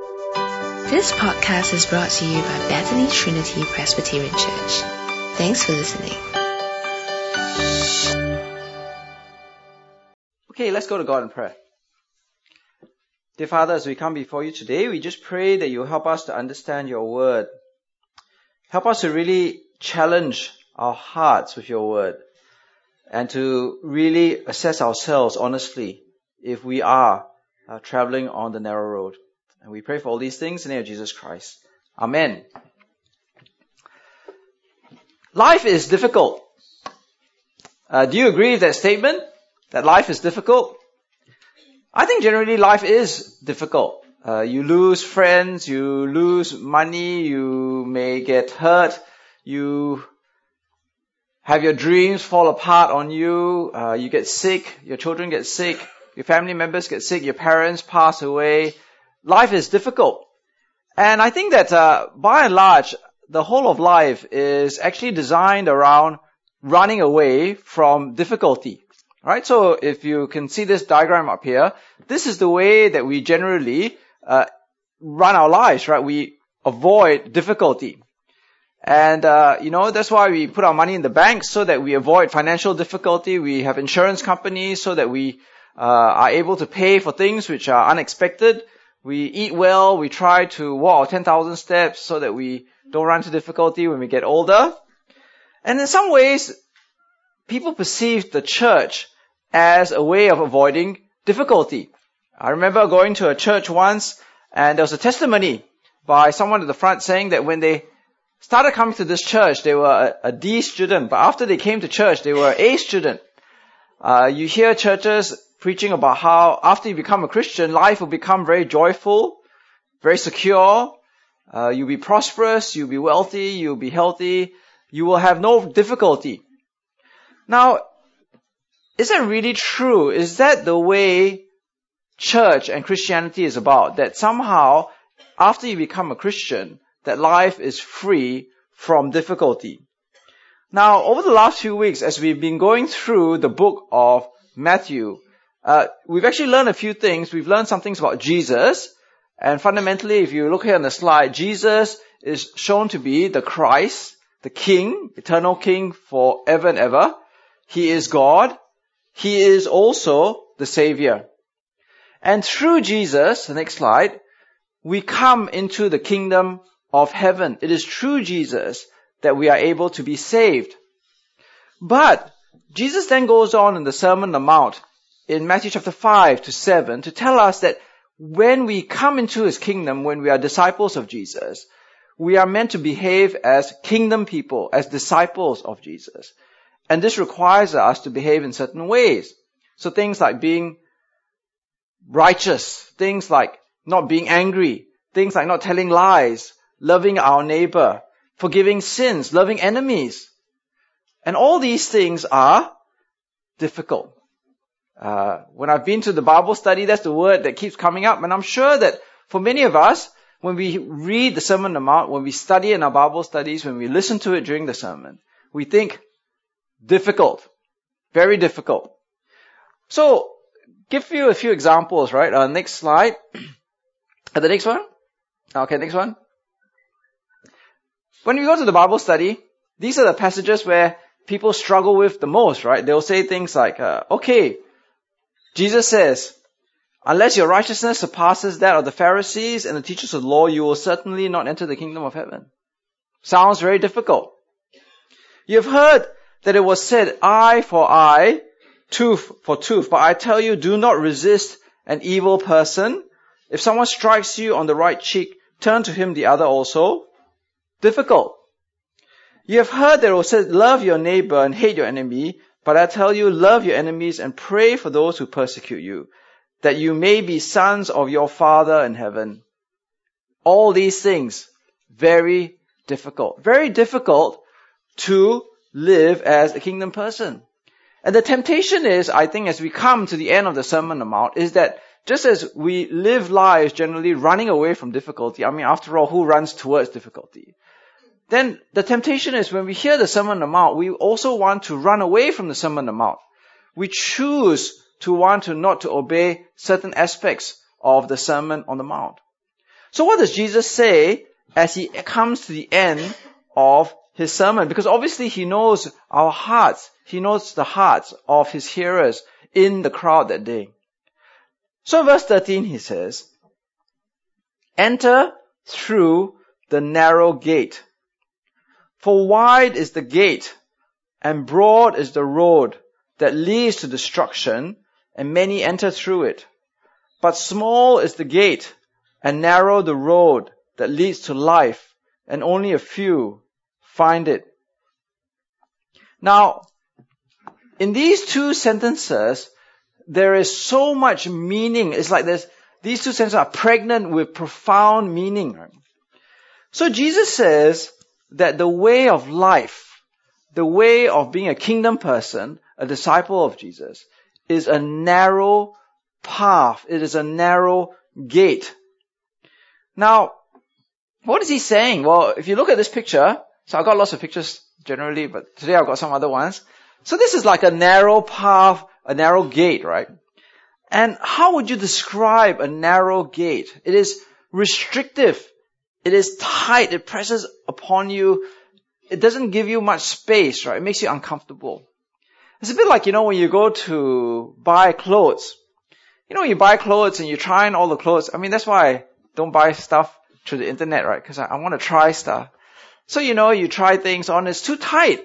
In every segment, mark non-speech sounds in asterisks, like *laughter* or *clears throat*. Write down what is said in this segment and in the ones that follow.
This podcast is brought to you by Bethany Trinity Presbyterian Church. Thanks for listening. Okay, let's go to God in prayer. Dear Father, as we come before you today, we just pray that you help us to understand your word. Help us to really challenge our hearts with your word and to really assess ourselves honestly if we are uh, traveling on the narrow road. And we pray for all these things in the name of Jesus Christ. Amen. Life is difficult. Uh, do you agree with that statement? That life is difficult? I think generally life is difficult. Uh, you lose friends, you lose money, you may get hurt, you have your dreams fall apart on you, uh, you get sick, your children get sick, your family members get sick, your parents pass away, life is difficult. And I think that uh, by and large, the whole of life is actually designed around running away from difficulty. Right? So if you can see this diagram up here, this is the way that we generally uh, run our lives, right? We avoid difficulty. And, uh, you know, that's why we put our money in the bank so that we avoid financial difficulty. We have insurance companies so that we uh, are able to pay for things which are unexpected. We eat well. We try to walk 10,000 steps so that we don't run into difficulty when we get older. And in some ways, people perceive the church as a way of avoiding difficulty. I remember going to a church once and there was a testimony by someone at the front saying that when they started coming to this church, they were a, a D student, but after they came to church, they were A student. Uh, you hear churches preaching about how after you become a Christian, life will become very joyful, very secure. Uh, you'll be prosperous, you'll be wealthy, you'll be healthy, you will have no difficulty. Now, is that really true? Is that the way church and Christianity is about? That somehow, after you become a Christian, that life is free from difficulty. Now, over the last few weeks, as we've been going through the book of Matthew, uh, we've actually learned a few things. We've learned some things about Jesus. And fundamentally, if you look here on the slide, Jesus is shown to be the Christ, the King, eternal King forever and ever. He is God. He is also the Savior. And through Jesus, the next slide, we come into the kingdom of heaven. It is through Jesus that we are able to be saved. But Jesus then goes on in the Sermon on the Mount in Matthew chapter 5 to 7 to tell us that when we come into his kingdom, when we are disciples of Jesus, we are meant to behave as kingdom people, as disciples of Jesus. And this requires us to behave in certain ways. So things like being righteous, things like not being angry, things like not telling lies, loving our neighbor, forgiving sins, loving enemies. And all these things are difficult. Uh, when I've been to the Bible study, that's the word that keeps coming up. And I'm sure that for many of us, when we read the Sermon on the Mount, when we study in our Bible studies, when we listen to it during the sermon, we think difficult, very difficult. So, give you a few examples, right? Uh, next slide. *clears throat* Uh, the next one. Okay, next one. When we go to the Bible study, these are the passages where people struggle with the most, right? They'll say things like, uh, okay, Jesus says, unless your righteousness surpasses that of the Pharisees and the teachers of the law, you will certainly not enter the kingdom of heaven. Sounds very difficult. You've heard that it was said, eye for eye, tooth for tooth, but I tell you, do not resist an evil person. If someone strikes you on the right cheek, turn to him the other also. Difficult. You have heard that it was said, love your neighbor and hate your enemy. But I tell you, love your enemies and pray for those who persecute you, that you may be sons of your Father in heaven. All these things, very difficult. Very difficult to live as a kingdom person. And the temptation is, I think, as we come to the end of the Sermon on the Mount, is that just as we live lives generally running away from difficulty, I mean, after all, who runs towards difficulty? Then the temptation is when we hear the Sermon on the Mount, we also want to run away from the Sermon on the Mount. We choose to want to not to obey certain aspects of the Sermon on the Mount. So what does Jesus say as he comes to the end of his sermon? Because obviously he knows our hearts. He knows the hearts of his hearers in the crowd that day. So in verse 13 he says, enter through the narrow gate. For wide is the gate and broad is the road that leads to destruction and many enter through it. But small is the gate and narrow the road that leads to life and only a few find it. Now, in these two sentences, there is so much meaning. It's like this, these two sentences are pregnant with profound meaning. So Jesus says that the way of life, the way of being a kingdom person, a disciple of Jesus, is a narrow path. It is a narrow gate. Now, what is he saying? Well, if you look at this picture, so I've got lots of pictures generally, but today I've got some other ones. So this is like a narrow path, a narrow gate, right? And how would you describe a narrow gate? It is restrictive. It is tight. It presses upon you. It doesn't give you much space, right? It makes you uncomfortable. It's a bit like, you know, when you go to buy clothes. You know, you buy clothes and you try on all the clothes. I mean, that's why I don't buy stuff through the internet, right? Because I, I want to try stuff. So, you know, you try things on, it's too tight.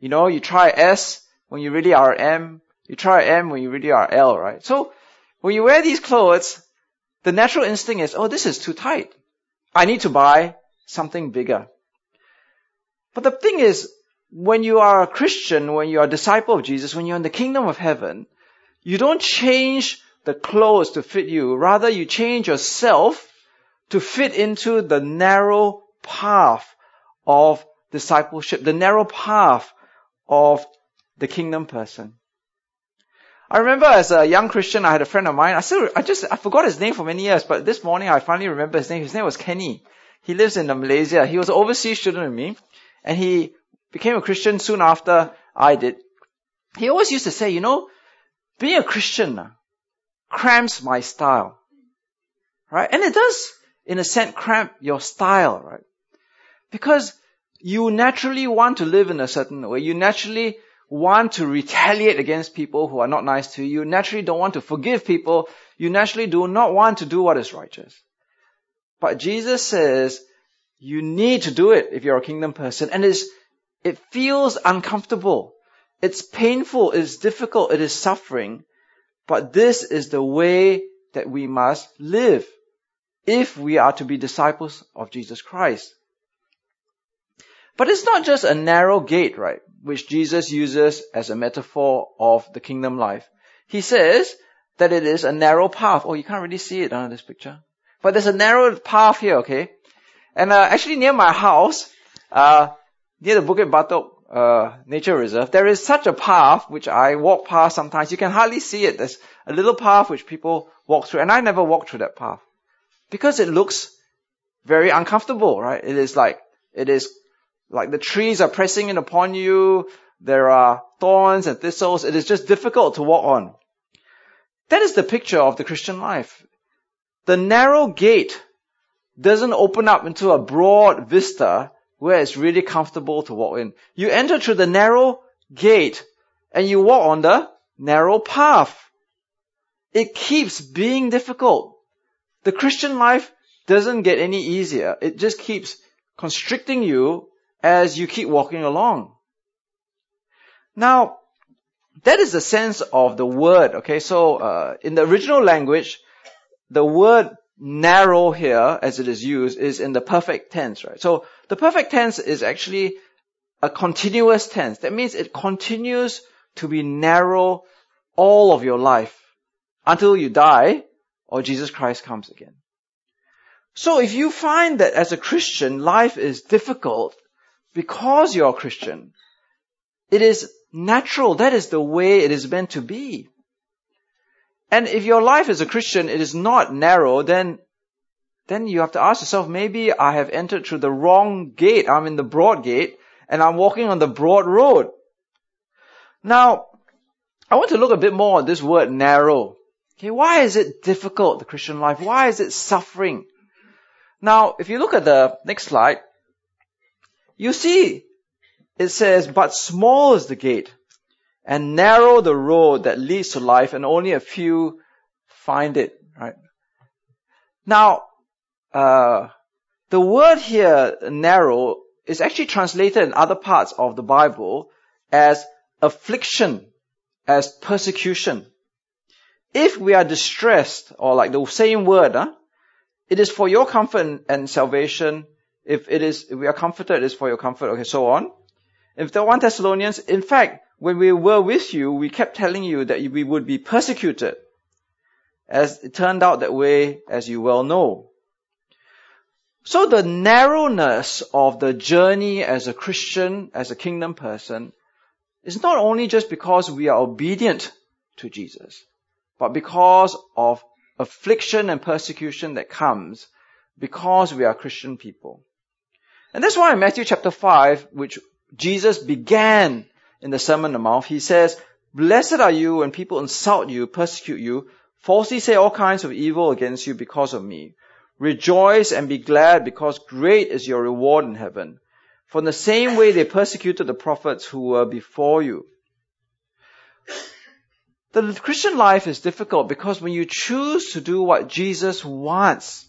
You know, you try S when you really are M. You try M when you really are L, right? So, when you wear these clothes, the natural instinct is, oh, this is too tight. I need to buy something bigger. But the thing is, when you are a Christian, when you are a disciple of Jesus, when you're in the kingdom of heaven, you don't change the clothes to fit you. Rather, you change yourself to fit into the narrow path of discipleship, the narrow path of the kingdom person. I remember as a young Christian, I had a friend of mine. I still, I just, I forgot his name for many years, but this morning I finally remember his name. His name was Kenny. He lives in Malaysia. He was an overseas student with me, and he became a Christian soon after I did. He always used to say, you know, being a Christian ah, cramps my style. Right? And it does, in a sense, cramp your style, right? Because you naturally want to live in a certain way. You naturally want to retaliate against people who are not nice to you. You naturally don't want to forgive people. You naturally do not want to do what is righteous. But Jesus says you need to do it if you're a kingdom person. And it feels uncomfortable. It's painful. It's difficult. It is suffering. But this is the way that we must live if we are to be disciples of Jesus Christ. But it's not just a narrow gate, right? Which Jesus uses as a metaphor of the kingdom life. He says that it is a narrow path. Oh, you can't really see it under this picture. But there's a narrow path here, okay? And uh, actually near my house, uh, near the Bukit Batok uh, Nature Reserve, there is such a path which I walk past sometimes. You can hardly see it. There's a little path which people walk through, and I never walk through that path because it looks very uncomfortable, right? It is like it is like the trees are pressing in upon you. There are thorns and thistles. It is just difficult to walk on. That is the picture of the Christian life. The narrow gate doesn't open up into a broad vista where it's really comfortable to walk in. You enter through the narrow gate and you walk on the narrow path. It keeps being difficult. The Christian life doesn't get any easier. It just keeps constricting you as you keep walking along. Now, that is the sense of the word, okay? So, uh, in the original language, the word narrow here, as it is used, is in the perfect tense, right? So, the perfect tense is actually a continuous tense. That means it continues to be narrow all of your life until you die or Jesus Christ comes again. So if you find that as a Christian, life is difficult, because you're a Christian. It is natural. That is the way it is meant to be. And if your life as a Christian, it is not narrow, then, then you have to ask yourself, maybe I have entered through the wrong gate. I'm in the broad gate and I'm walking on the broad road. Now, I want to look a bit more at this word narrow. Okay, why is it difficult, the Christian life? Why is it suffering? Now, if you look at the next slide, you see it says, but small is the gate and narrow the road that leads to life and only a few find it, right? Now, uh, the word here, narrow, is actually translated in other parts of the Bible as affliction, as persecution. If we are distressed, or like the same word, huh, it is for your comfort and, salvation. If it is, if we are comforted, it is for your comfort. Okay, so on. If the 1 Thessalonians, in fact, when we were with you, we kept telling you that we would be persecuted. As it turned out that way, as you well know. So the narrowness of the journey as a Christian, as a kingdom person, is not only just because we are obedient to Jesus, but because of affliction and persecution that comes because we are Christian people. And that's why in Matthew chapter 5, which Jesus began in the Sermon on the Mount, he says, Blessed are you when people insult you, persecute you, falsely say all kinds of evil against you because of me. Rejoice and be glad because great is your reward in heaven. For in the same way they persecuted the prophets who were before you. The Christian life is difficult because when you choose to do what Jesus wants,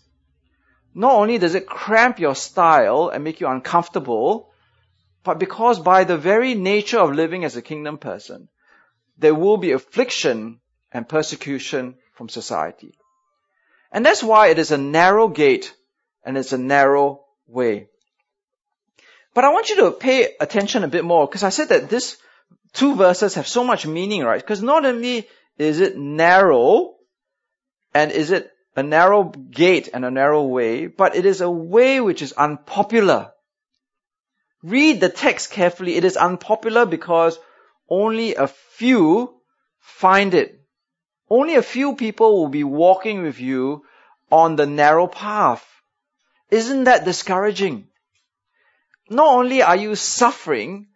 not only does it cramp your style and make you uncomfortable, but because by the very nature of living as a kingdom person, there will be affliction and persecution from society. And that's why it is a narrow gate and it's a narrow way. But I want you to pay attention a bit more because I said that this two verses have so much meaning, right? Because not only is it narrow and is it a narrow gate and a narrow way, but it is a way which is unpopular. Read the text carefully. It is unpopular because only a few find it. Only a few people will be walking with you on the narrow path. Isn't that discouraging? Not only are you suffering,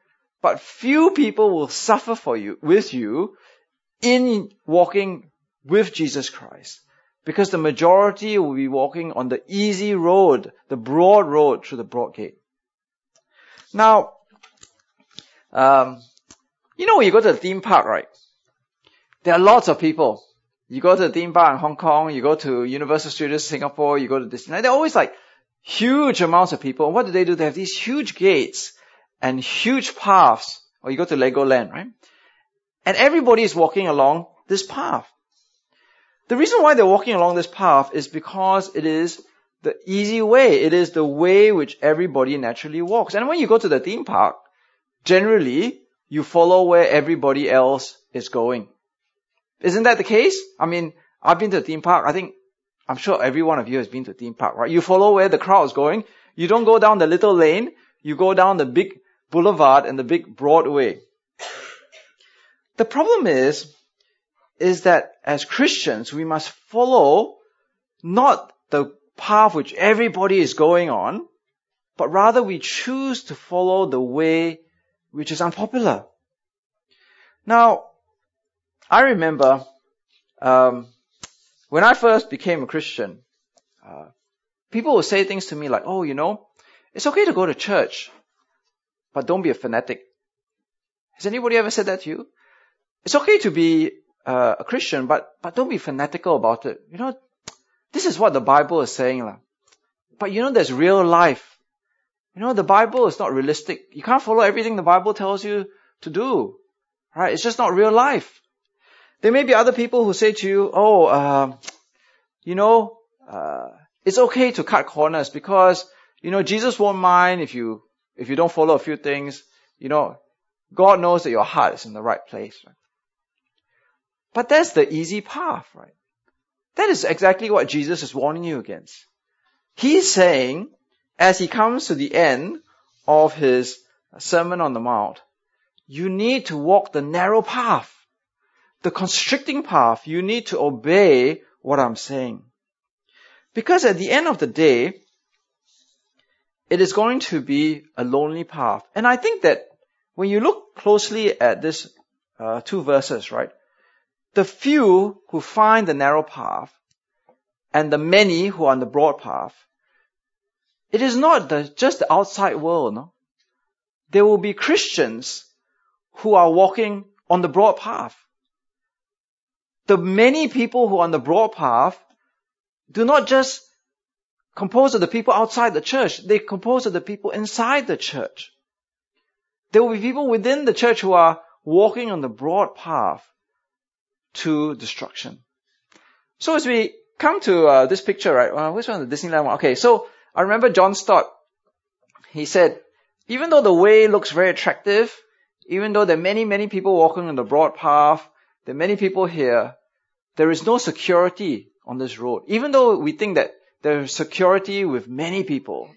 but few people will suffer for you, with you, in walking with Jesus Christ. Because the majority will be walking on the easy road, the broad road through the broad gate. Now, um, you know when you go to the theme park, right? There are lots of people. You go to the theme park in Hong Kong, you go to Universal Studios Singapore, you go to Disneyland, they're always like huge amounts of people. What do they do? They have these huge gates and huge paths, or you go to Legoland, right? And everybody is walking along this path. The reason why they're walking along this path is because it is the easy way. It is the way which everybody naturally walks. And when you go to the theme park, generally, you follow where everybody else is going. Isn't that the case? I mean, I've been to the theme park. I think, I'm sure every one of you has been to the theme park, right? You follow where the crowd is going. You don't go down the little lane. You go down the big boulevard and the big Broadway. The problem is, is that as Christians, we must follow not the path which everybody is going on, but rather we choose to follow the way which is unpopular. Now, I remember um, when I first became a Christian, uh, people would say things to me like, "Oh, you know, it's okay to go to church, but don't be a fanatic. Has anybody ever said that to you? It's okay to be uh, a Christian, but, but don't be fanatical about it. You know, this is what the Bible is saying. La. But you know, there's real life. You know, the Bible is not realistic. You can't follow everything the Bible tells you to do. Right? It's just not real life. There may be other people who say to you, oh, uh, you know, uh, it's okay to cut corners because, you know, Jesus won't mind if you if you don't follow a few things, you know, God knows that your heart is in the right place. Right? But that's the easy path, right? That is exactly what Jesus is warning you against. He's saying, as he comes to the end of his Sermon on the Mount, you need to walk the narrow path, the constricting path. You need to obey what I'm saying. Because at the end of the day, it is going to be a lonely path. And I think that when you look closely at this uh, two verses, right, the few who find the narrow path and the many who are on the broad path, it is not the, just the outside world, no? There will be Christians who are walking on the broad path. The many people who are on the broad path do not just compose of the people outside the church, they compose of the people inside the church. There will be people within the church who are walking on the broad path to destruction. So as we come to uh, this picture, right? Uh, which one? The Disneyland one. Okay, so I remember John Stott. He said, even though the way looks very attractive, even though there are many, many people walking on the broad path, there are many people here, there is no security on this road. Even though we think that there is security with many people,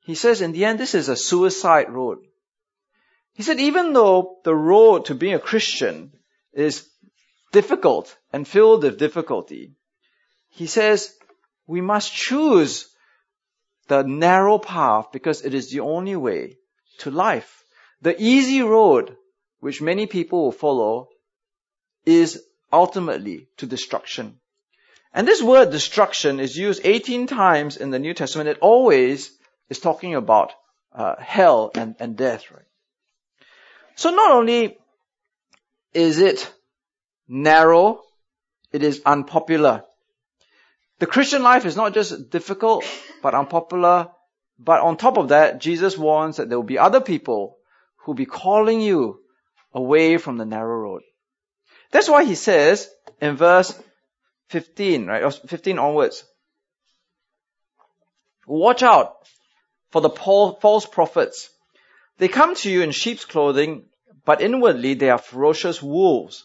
he says in the end this is a suicide road. He said even though the road to being a Christian is difficult and filled with difficulty, he says we must choose the narrow path because it is the only way to life. The easy road, which many people will follow, is ultimately to destruction. And this word destruction is used 18 times in the New Testament. It always is talking about uh, hell and, and death, right? So not only is it narrow, it is unpopular. The Christian life is not just difficult, but unpopular. But on top of that, Jesus warns that there will be other people who will be calling you away from the narrow road. That's why he says in verse 15, right, or 15 onwards, watch out for the false prophets. They come to you in sheep's clothing, but inwardly they are ferocious wolves.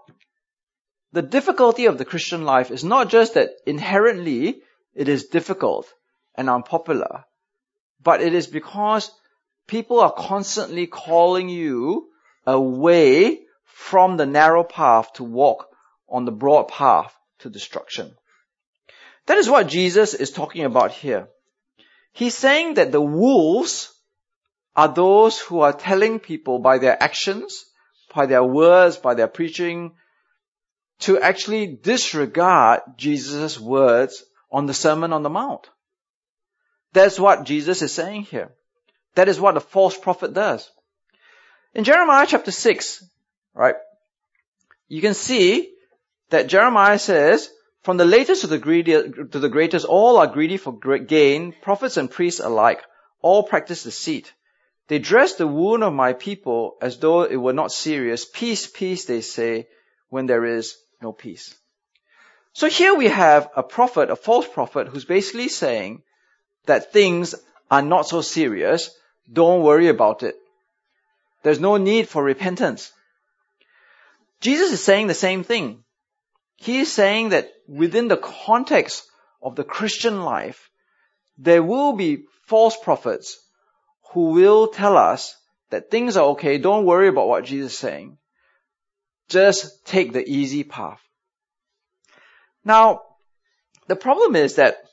the difficulty of the Christian life is not just that inherently it is difficult and unpopular, but it is because people are constantly calling you away from the narrow path to walk on the broad path to destruction. That is what Jesus is talking about here. He's saying that the wolves are those who are telling people by their actions, by their words, by their preaching, to actually disregard Jesus' words on the Sermon on the Mount. That's what Jesus is saying here. That is what the false prophet does. In Jeremiah chapter 6, right, you can see that Jeremiah says, from the latest to the, greedy, to the greatest, all are greedy for gain, prophets and priests alike, all practice deceit. They dress the wound of my people as though it were not serious. Peace, peace, they say, when there is no peace. So here we have a prophet, a false prophet, who's basically saying that things are not so serious. Don't worry about it. There's no need for repentance. Jesus is saying the same thing. He is saying that within the context of the Christian life, there will be false prophets who will tell us that things are okay. Don't worry about what Jesus is saying. Just take the easy path. Now, the problem is that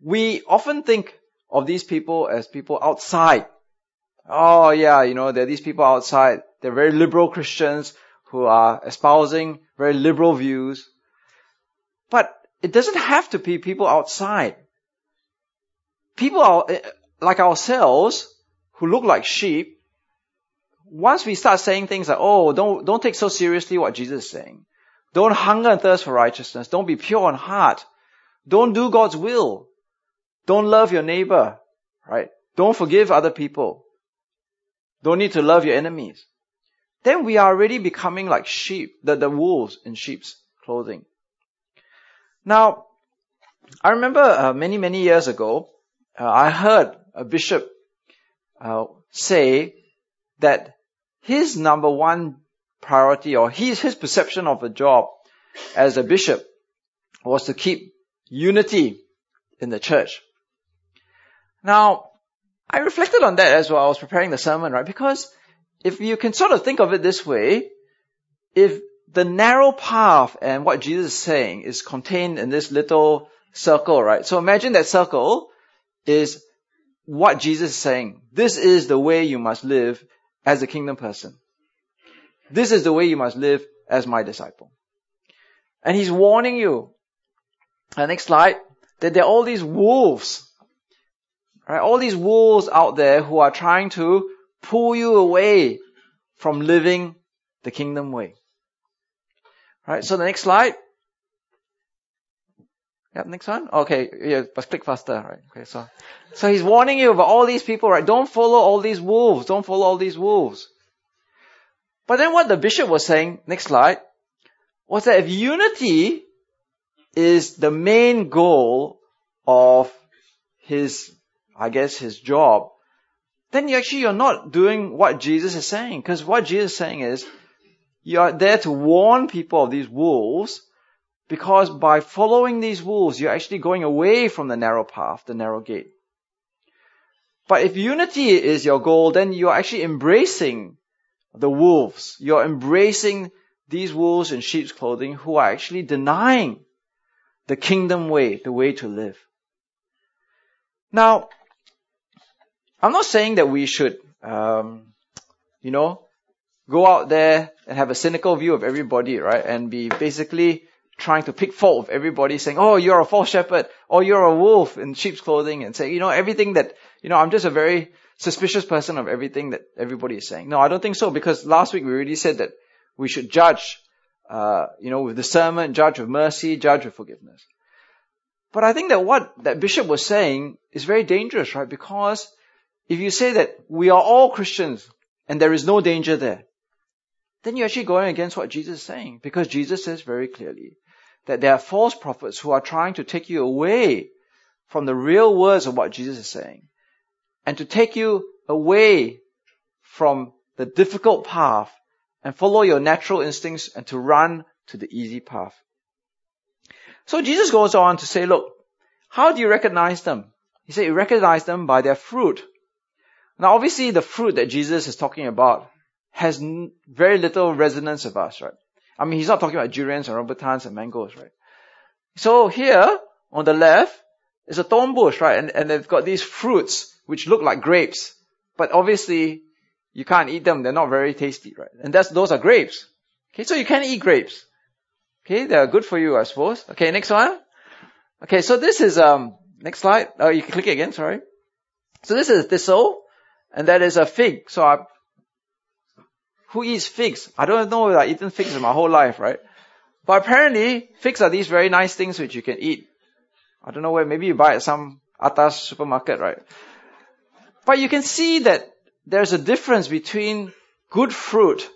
we often think of these people as people outside. Oh yeah, you know, there are these people outside. They're very liberal Christians who are espousing very liberal views. But it doesn't have to be people outside. People are, eh, like ourselves who look like sheep once we start saying things like, oh, don't, don't take so seriously what Jesus is saying. Don't hunger and thirst for righteousness. Don't be pure in heart. Don't do God's will. Don't love your neighbor, right? Don't forgive other people. Don't need to love your enemies. Then we are already becoming like sheep, the, the wolves in sheep's clothing. Now, I remember uh, many, many years ago, uh, I heard a bishop uh, say that his number one priority or his, his perception of a job as a bishop was to keep unity in the church. Now, I reflected on that as well. I was preparing the sermon, right? Because if you can sort of think of it this way, if the narrow path and what Jesus is saying is contained in this little circle, right? So imagine that circle is what Jesus is saying. This is the way you must live as a kingdom person. This is the way you must live as my disciple. And he's warning you. The next slide, that there are all these wolves, right? All these wolves out there who are trying to pull you away from living the kingdom way. Right? So the next slide. Yep, next one. Okay, yeah, but click faster, right? Okay, so, so he's warning you about all these people, right? Don't follow all these wolves. Don't follow all these wolves. But then what the bishop was saying, next slide, was that if unity is the main goal of his, I guess, his job, then you actually you're not doing what Jesus is saying. Because what Jesus is saying is, you are there to warn people of these wolves, because by following these wolves, you're actually going away from the narrow path, the narrow gate. But if unity is your goal, then you're actually embracing the wolves. You're embracing these wolves in sheep's clothing who are actually denying the kingdom way, the way to live. Now, I'm not saying that we should, um, you know, go out there and have a cynical view of everybody, right? And be basically trying to pick fault with everybody saying, oh, you're a false shepherd, or you're a wolf in sheep's clothing and say, you know, everything that, you know, I'm just a very suspicious person of everything that everybody is saying. No, I don't think so because last week we already said that we should judge, uh, you know, with discernment, judge with mercy, judge with forgiveness. But I think that what that bishop was saying is very dangerous, right? Because if you say that we are all Christians and there is no danger there, then you're actually going against what Jesus is saying. Because Jesus says very clearly that there are false prophets who are trying to take you away from the real words of what Jesus is saying and to take you away from the difficult path and follow your natural instincts and to run to the easy path. So Jesus goes on to say, look, how do you recognize them? He said, you recognize them by their fruit. Now obviously the fruit that Jesus is talking about has very little resonance of us, right? I mean, he's not talking about durians and rambutans and mangoes, right? So here, on the left, is a thorn bush, right? And, and they've got these fruits which look like grapes. But obviously, you can't eat them. They're not very tasty, right? And that's, those are grapes. Okay, so you can eat grapes. Okay, they're good for you, I suppose. Okay, next one. Okay, so this is, um, next slide. Oh, you can click it again, sorry. So this is a thistle, and that is a fig. So I who eats figs? I don't know if I've eaten figs in my whole life, right? But apparently, figs are these very nice things which you can eat. I don't know where, maybe you buy at some atas supermarket, right? But you can see that there's a difference between good fruit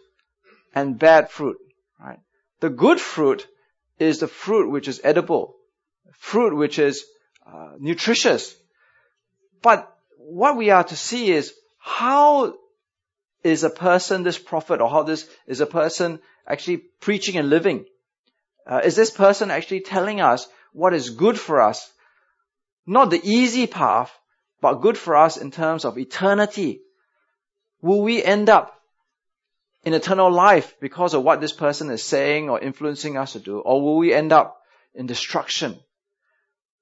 and bad fruit, right? The good fruit is the fruit which is edible, fruit which is uh, nutritious. But what we are to see is how is a person, this prophet, or how this is a person actually preaching and living? Uh, is this person actually telling us what is good for us? Not the easy path, but good for us in terms of eternity. Will we end up in eternal life because of what this person is saying or influencing us to do? Or will we end up in destruction?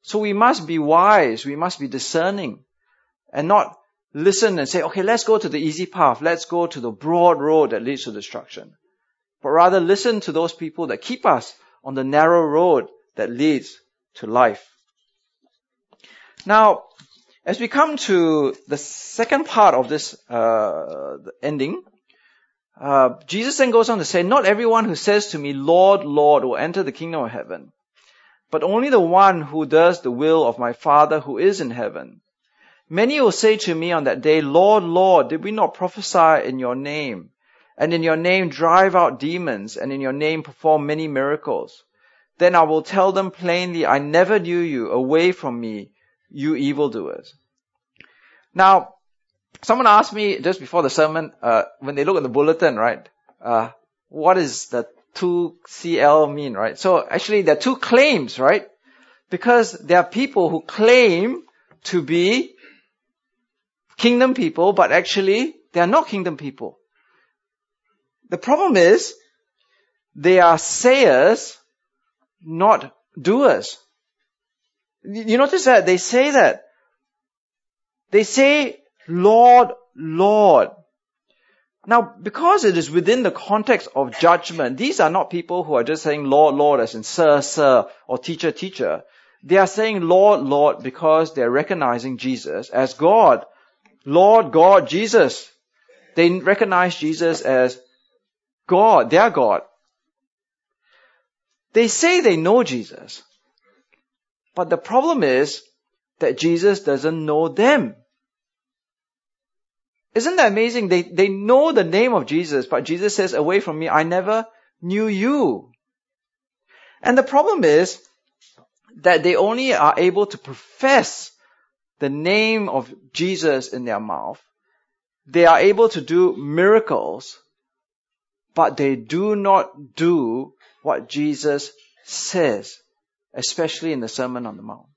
So we must be wise, we must be discerning, and not listen and say, okay, let's go to the easy path. Let's go to the broad road that leads to destruction. But rather listen to those people that keep us on the narrow road that leads to life. Now, as we come to the second part of this uh, ending, uh, Jesus then goes on to say, Not everyone who says to me, Lord, Lord, will enter the kingdom of heaven, but only the one who does the will of my Father who is in heaven. Many will say to me on that day, Lord, Lord, did we not prophesy in your name? And in your name drive out demons, and in your name perform many miracles? Then I will tell them plainly, I never knew you, away from me, you evildoers. Now, someone asked me just before the sermon, uh, when they look at the bulletin, right, uh, what is the 2CL mean, right? So actually there are two claims, right? Because there are people who claim to be kingdom people, but actually they are not kingdom people. The problem is they are sayers, not doers. You notice that they say that. They say, Lord, Lord. Now, because it is within the context of judgment, these are not people who are just saying Lord, Lord as in Sir, Sir, or Teacher, Teacher. They are saying Lord, Lord because they're recognizing Jesus as God. Lord, God, Jesus. They recognize Jesus as God, their God. They say they know Jesus. But the problem is that Jesus doesn't know them. Isn't that amazing? They, they know the name of Jesus, but Jesus says, away from me, I never knew you. And the problem is that they only are able to profess the name of Jesus in their mouth. They are able to do miracles, but they do not do what Jesus says, especially in the Sermon on the Mount.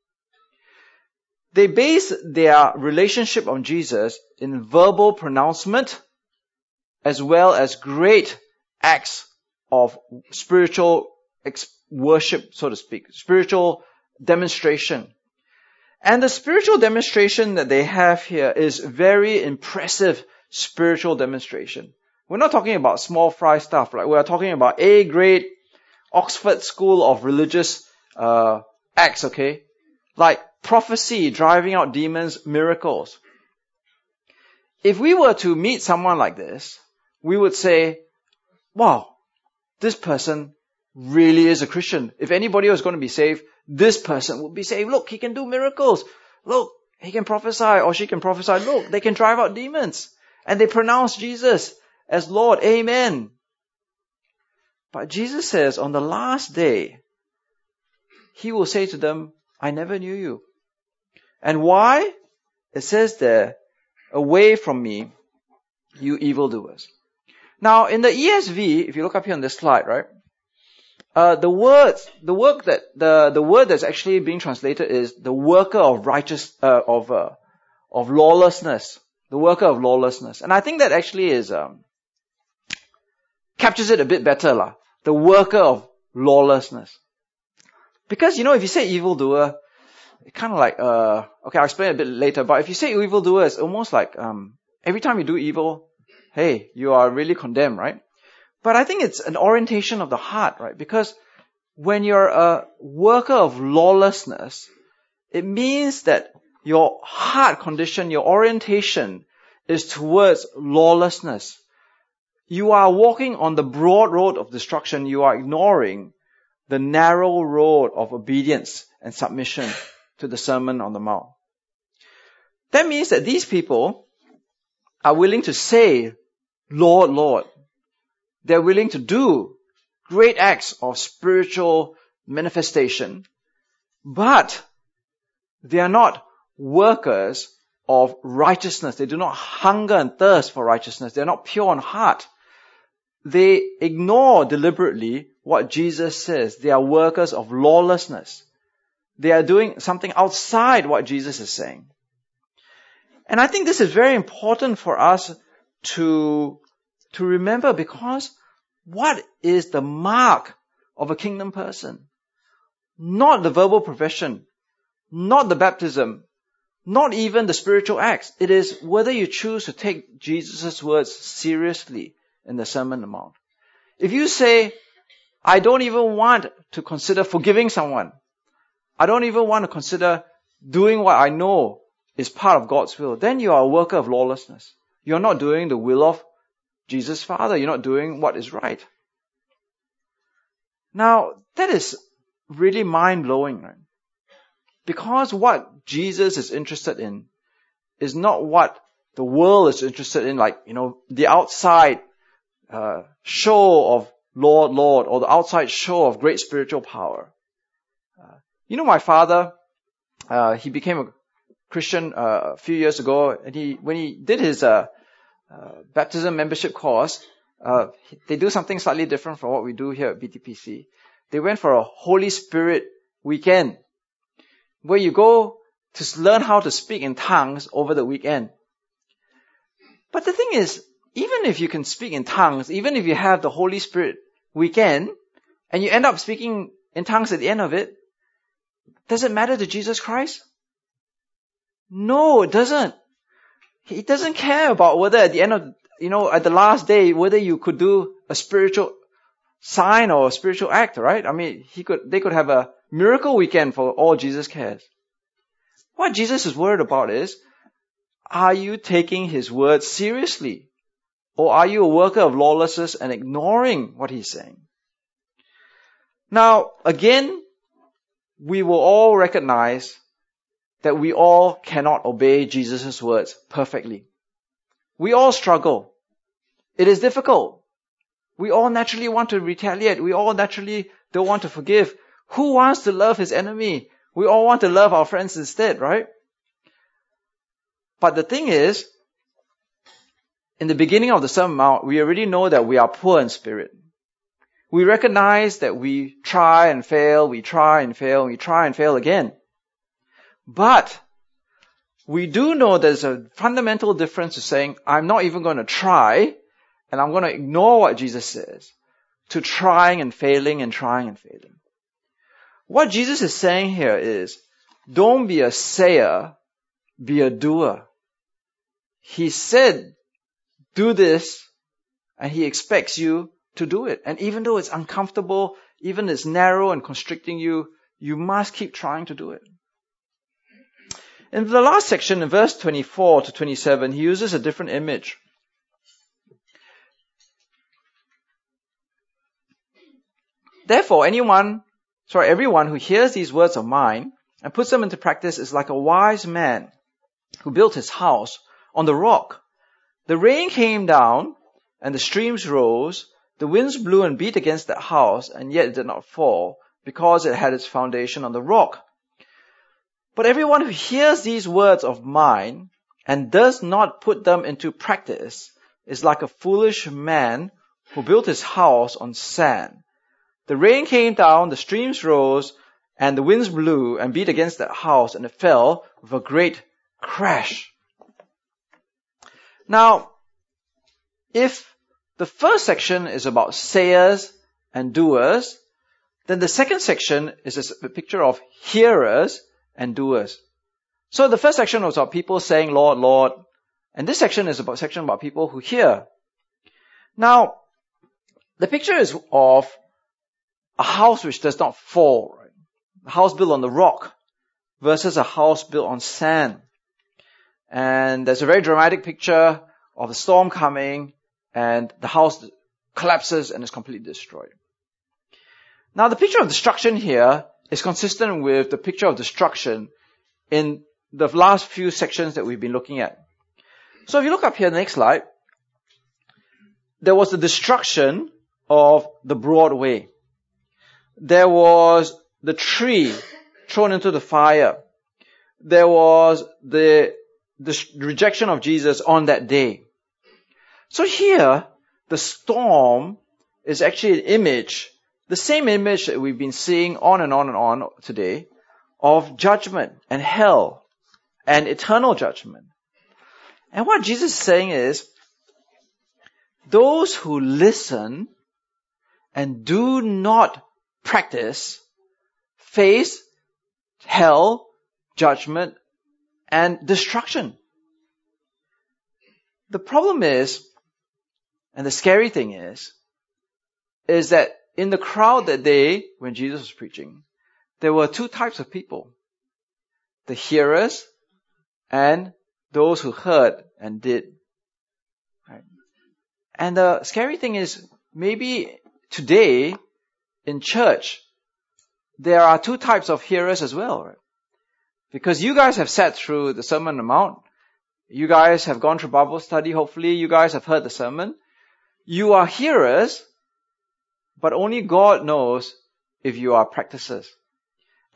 They base their relationship on Jesus in verbal pronouncement as well as great acts of spiritual worship, so to speak, spiritual demonstration. And the spiritual demonstration that they have here is very impressive spiritual demonstration. We're not talking about small fry stuff, right? We're talking about A grade Oxford School of Religious uh, Acts, okay? Like prophecy, driving out demons, miracles. If we were to meet someone like this, we would say, wow, this person really is a Christian. If anybody was going to be saved, this person would be saved. Look, he can do miracles. Look, he can prophesy or she can prophesy. Look, they can drive out demons. And they pronounce Jesus as Lord. Amen. But Jesus says on the last day, he will say to them, I never knew you. And why? It says there, away from me, you evildoers. Now, in the ESV, if you look up here on this slide, right? Uh, the words, the work that the the word that's actually being translated is the worker of righteous uh, of uh, of lawlessness, the worker of lawlessness, and I think that actually is um, captures it a bit better, lah. The worker of lawlessness, because you know if you say evildoer, it kind of like uh okay I'll explain a bit later, but if you say evildoer, it's almost like um every time you do evil, hey you are really condemned, right? But I think it's an orientation of the heart, right? Because when you're a worker of lawlessness, it means that your heart condition, your orientation is towards lawlessness. You are walking on the broad road of destruction. You are ignoring the narrow road of obedience and submission to the Sermon on the Mount. That means that these people are willing to say, Lord, Lord, they're willing to do great acts of spiritual manifestation, but they are not workers of righteousness. They do not hunger and thirst for righteousness. They're not pure in heart. They ignore deliberately what Jesus says. They are workers of lawlessness. They are doing something outside what Jesus is saying. And I think this is very important for us to to remember because what is the mark of a kingdom person? Not the verbal profession, not the baptism, not even the spiritual acts. It is whether you choose to take Jesus' words seriously in the Sermon on the Mount. If you say, I don't even want to consider forgiving someone. I don't even want to consider doing what I know is part of God's will. Then you are a worker of lawlessness. You're not doing the will of Jesus' Father. You're not doing what is right. Now, that is really mind blowing, right? Because what Jesus is interested in is not what the world is interested in, like, you know, the outside uh, show of Lord, Lord, or the outside show of great spiritual power. Uh, you know, my father, uh, he became a Christian uh, a few years ago, and he when he did his uh, baptism membership course, uh, they do something slightly different from what we do here at BTPC. They went for a Holy Spirit weekend where you go to learn how to speak in tongues over the weekend. But the thing is, even if you can speak in tongues, even if you have the Holy Spirit weekend, and you end up speaking in tongues at the end of it, does it matter to Jesus Christ? No, it doesn't. He doesn't care about whether at the end of, you know, at the last day, whether you could do a spiritual sign or a spiritual act, right? I mean, he could, they could have a miracle weekend for all Jesus cares. What Jesus is worried about is, are you taking his words seriously? Or are you a worker of lawlessness and ignoring what he's saying? Now, again, we will all recognize that we all cannot obey Jesus' words perfectly. We all struggle. It is difficult. We all naturally want to retaliate. We all naturally don't want to forgive. Who wants to love his enemy? We all want to love our friends instead, right? But the thing is, in the beginning of the Sermon Mount, we already know that we are poor in spirit. We recognize that we try and fail, we try and fail, we try and fail again. But we do know there's a fundamental difference to saying, I'm not even going to try, and I'm going to ignore what Jesus says, to trying and failing and trying and failing. What Jesus is saying here is, don't be a sayer, be a doer. He said, do this, and he expects you to do it. And even though it's uncomfortable, even it's narrow and constricting you, you must keep trying to do it. In the last section, in verse 24 to 27, he uses a different image. Therefore, anyone, sorry, everyone who hears these words of mine and puts them into practice is like a wise man who built his house on the rock. The rain came down and the streams rose the winds blew and beat against that house, and yet it did not fall, because it had its foundation on the rock. But everyone who hears these words of mine and does not put them into practice is like a foolish man who built his house on sand. The rain came down, the streams rose, and the winds blew and beat against that house, and it fell with a great crash. Now, if the first section is about sayers and doers. Then the second section is a picture of hearers and doers. So the first section was about people saying, Lord, Lord. And this section is about section about people who hear. Now, the picture is of a house which does not fall, right? A house built on the rock versus a house built on sand. And there's a very dramatic picture of the storm coming and the house collapses and is completely destroyed. Now the picture of destruction here is consistent with the picture of destruction in the last few sections that we've been looking at. So if you look up here, the next slide, there was the destruction of the broad way. There was the tree thrown into the fire. There was the, the rejection of Jesus on that day. So here, the storm is actually an image, the same image that we've been seeing on and on and on today of judgment and hell and eternal judgment. And what Jesus is saying is, those who listen and do not practice face hell, judgment, and destruction. The problem is, and the scary thing is, is that in the crowd that day, when Jesus was preaching, there were two types of people. The hearers and those who heard and did. Right? And the scary thing is, maybe today in church, there are two types of hearers as well, right? Because you guys have sat through the Sermon on the Mount. You guys have gone through Bible study. Hopefully you guys have heard the sermon. You are hearers, but only God knows if you are practicers.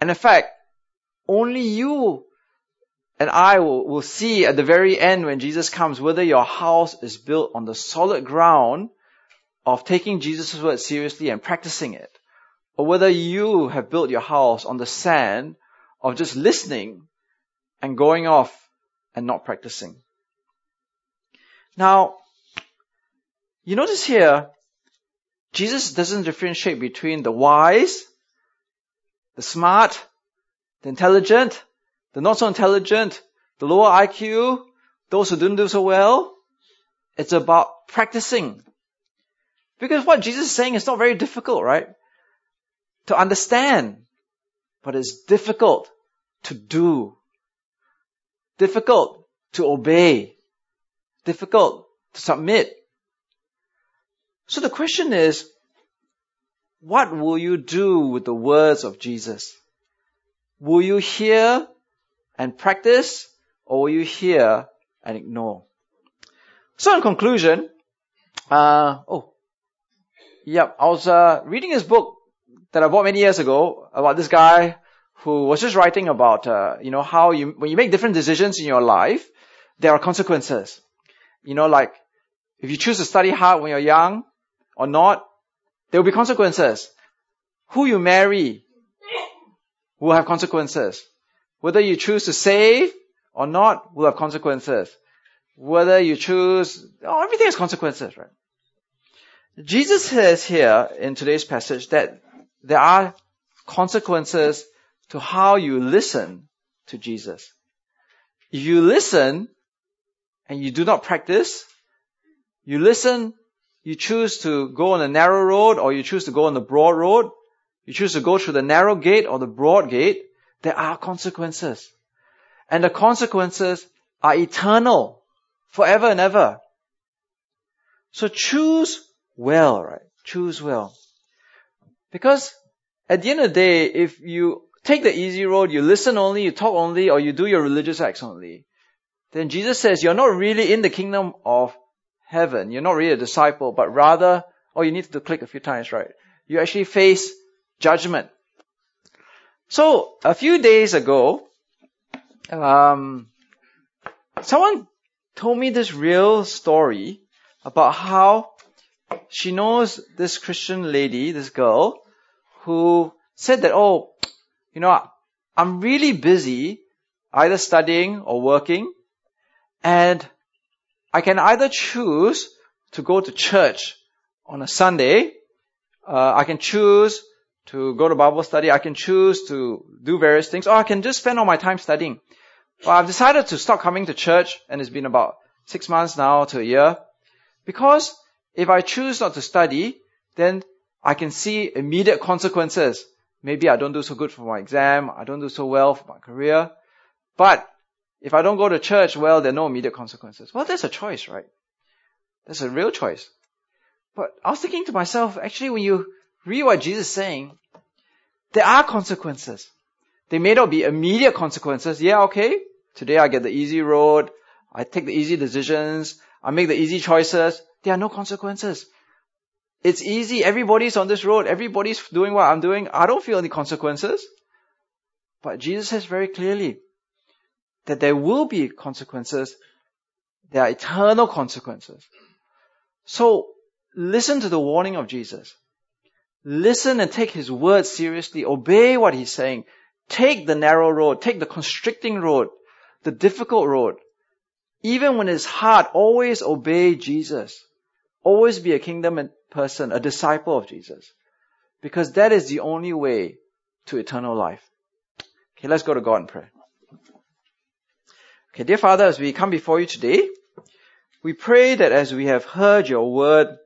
And in fact, only you and I will, will see at the very end when Jesus comes whether your house is built on the solid ground of taking Jesus' word seriously and practicing it, or whether you have built your house on the sand of just listening and going off and not practicing. Now, you notice here, Jesus doesn't differentiate between the wise, the smart, the intelligent, the not so intelligent, the lower IQ, those who didn't do so well. It's about practicing. Because what Jesus is saying is not very difficult, right? To understand. But it's difficult to do. Difficult to obey. Difficult to submit. So the question is, what will you do with the words of Jesus? Will you hear and practice or will you hear and ignore? So in conclusion, uh, oh, yep, I was uh, reading his book that I bought many years ago about this guy who was just writing about, uh, you know, how you, when you make different decisions in your life, there are consequences. You know, like, if you choose to study hard when you're young or not, there will be consequences. Who you marry will have consequences. Whether you choose to save or not will have consequences. Whether you choose, oh, everything has consequences, right? Jesus says here in today's passage that there are consequences to how you listen to Jesus. If you listen and you do not practice, you listen, you choose to go on the narrow road or you choose to go on the broad road, you choose to go through the narrow gate or the broad gate, there are consequences. And the consequences are eternal, forever and ever. So choose well, right? Choose well. Because at the end of the day, if you take the easy road, you listen only, you talk only, or you do your religious acts only, then Jesus says you're not really in the kingdom of heaven. You're not really a disciple, but rather, oh, you need to click a few times, right? You actually face judgment. So, a few days ago, um, someone told me this real story about how she knows this Christian lady, this girl, who said that, oh, you know, I'm really busy either studying or working and I can either choose to go to church on a Sunday, uh, I can choose to go to Bible study, I can choose to do various things, or I can just spend all my time studying. But I've decided to stop coming to church, and it's been about six months now to a year, because if I choose not to study, then I can see immediate consequences. Maybe I don't do so good for my exam, I don't do so well for my career. But if I don't go to church, well, there are no immediate consequences. Well, that's a choice, right? That's a real choice. But I was thinking to myself, actually, when you read what Jesus is saying, there are consequences. They may not be immediate consequences. Yeah, okay. Today I get the easy road. I take the easy decisions. I make the easy choices. There are no consequences. It's easy. Everybody's on this road. Everybody's doing what I'm doing. I don't feel any consequences. But Jesus says very clearly that there will be consequences. There are eternal consequences. So listen to the warning of Jesus. Listen and take his word seriously. Obey what he's saying. Take the narrow road. Take the constricting road. The difficult road. Even when it's hard, always obey Jesus. Always be a kingdom person, a disciple of Jesus. Because that is the only way to eternal life. Okay, let's go to God and pray. Okay, dear Father, as we come before you today, we pray that as we have heard your word,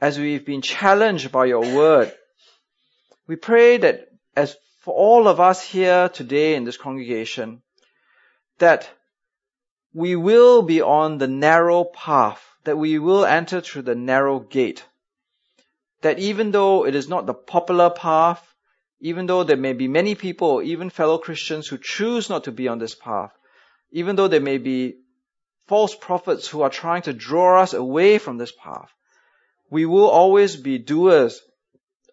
as we've been challenged by your word, we pray that as for all of us here today in this congregation, that we will be on the narrow path that we will enter through the narrow gate. That even though it is not the popular path, even though there may be many people, even fellow Christians who choose not to be on this path, even though there may be false prophets who are trying to draw us away from this path, we will always be doers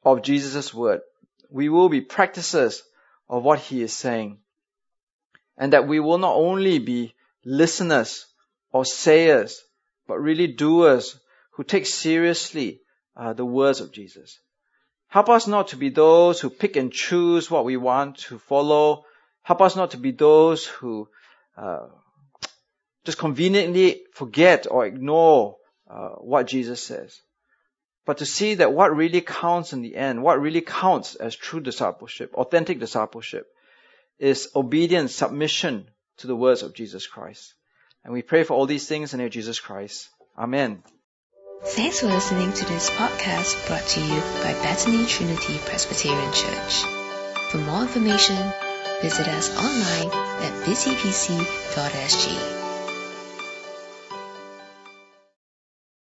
of Jesus' word. We will be practices of what he is saying. And that we will not only be listeners or sayers, but really doers who take seriously uh, the words of Jesus. Help us not to be those who pick and choose what we want to follow. Help us not to be those who uh, just conveniently forget or ignore uh, what Jesus says. But to see that what really counts in the end, what really counts as true discipleship, authentic discipleship, is obedience, submission to the words of Jesus Christ. And we pray for all these things in the name of Jesus Christ. Amen. Thanks for listening to this podcast brought to you by Bethany Trinity Presbyterian Church. For more information, visit us online at busypc.sg.